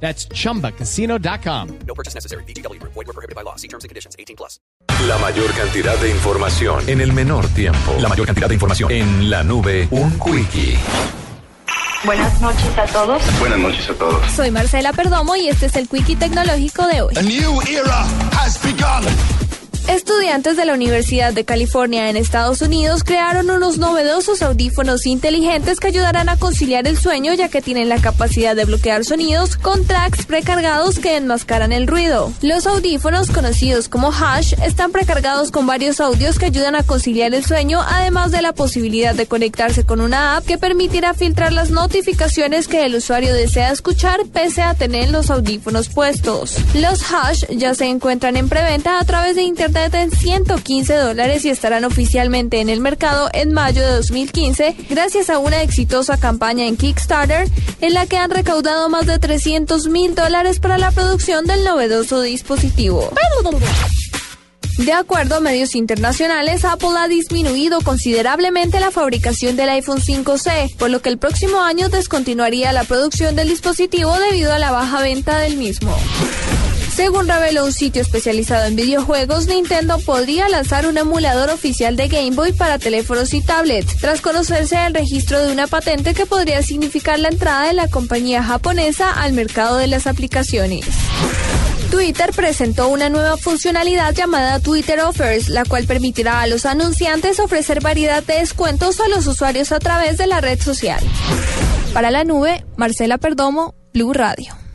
That's chumbacasino.com. No purchase necessary. BGW. Void were prohibited by law. See terms and conditions. 18 plus. La mayor cantidad de información en el menor tiempo. La mayor cantidad de información en la nube. Un quickie. Buenas noches a todos. Buenas noches a todos. Soy Marcela Perdomo y este es el Quickie Tecnológico de hoy. A new era has begun. Estudiantes de la Universidad de California en Estados Unidos crearon unos novedosos audífonos inteligentes que ayudarán a conciliar el sueño ya que tienen la capacidad de bloquear sonidos con tracks precargados que enmascaran el ruido. Los audífonos conocidos como Hash están precargados con varios audios que ayudan a conciliar el sueño además de la posibilidad de conectarse con una app que permitirá filtrar las notificaciones que el usuario desea escuchar pese a tener los audífonos puestos. Los Hash ya se encuentran en preventa a través de internet en 115 dólares y estarán oficialmente en el mercado en mayo de 2015 gracias a una exitosa campaña en Kickstarter en la que han recaudado más de 300 mil dólares para la producción del novedoso dispositivo. De acuerdo a medios internacionales, Apple ha disminuido considerablemente la fabricación del iPhone 5C, por lo que el próximo año descontinuaría la producción del dispositivo debido a la baja venta del mismo. Según reveló un sitio especializado en videojuegos, Nintendo podría lanzar un emulador oficial de Game Boy para teléfonos y tablets, tras conocerse el registro de una patente que podría significar la entrada de la compañía japonesa al mercado de las aplicaciones. Twitter presentó una nueva funcionalidad llamada Twitter Offers, la cual permitirá a los anunciantes ofrecer variedad de descuentos a los usuarios a través de la red social. Para la nube, Marcela Perdomo, Blue Radio.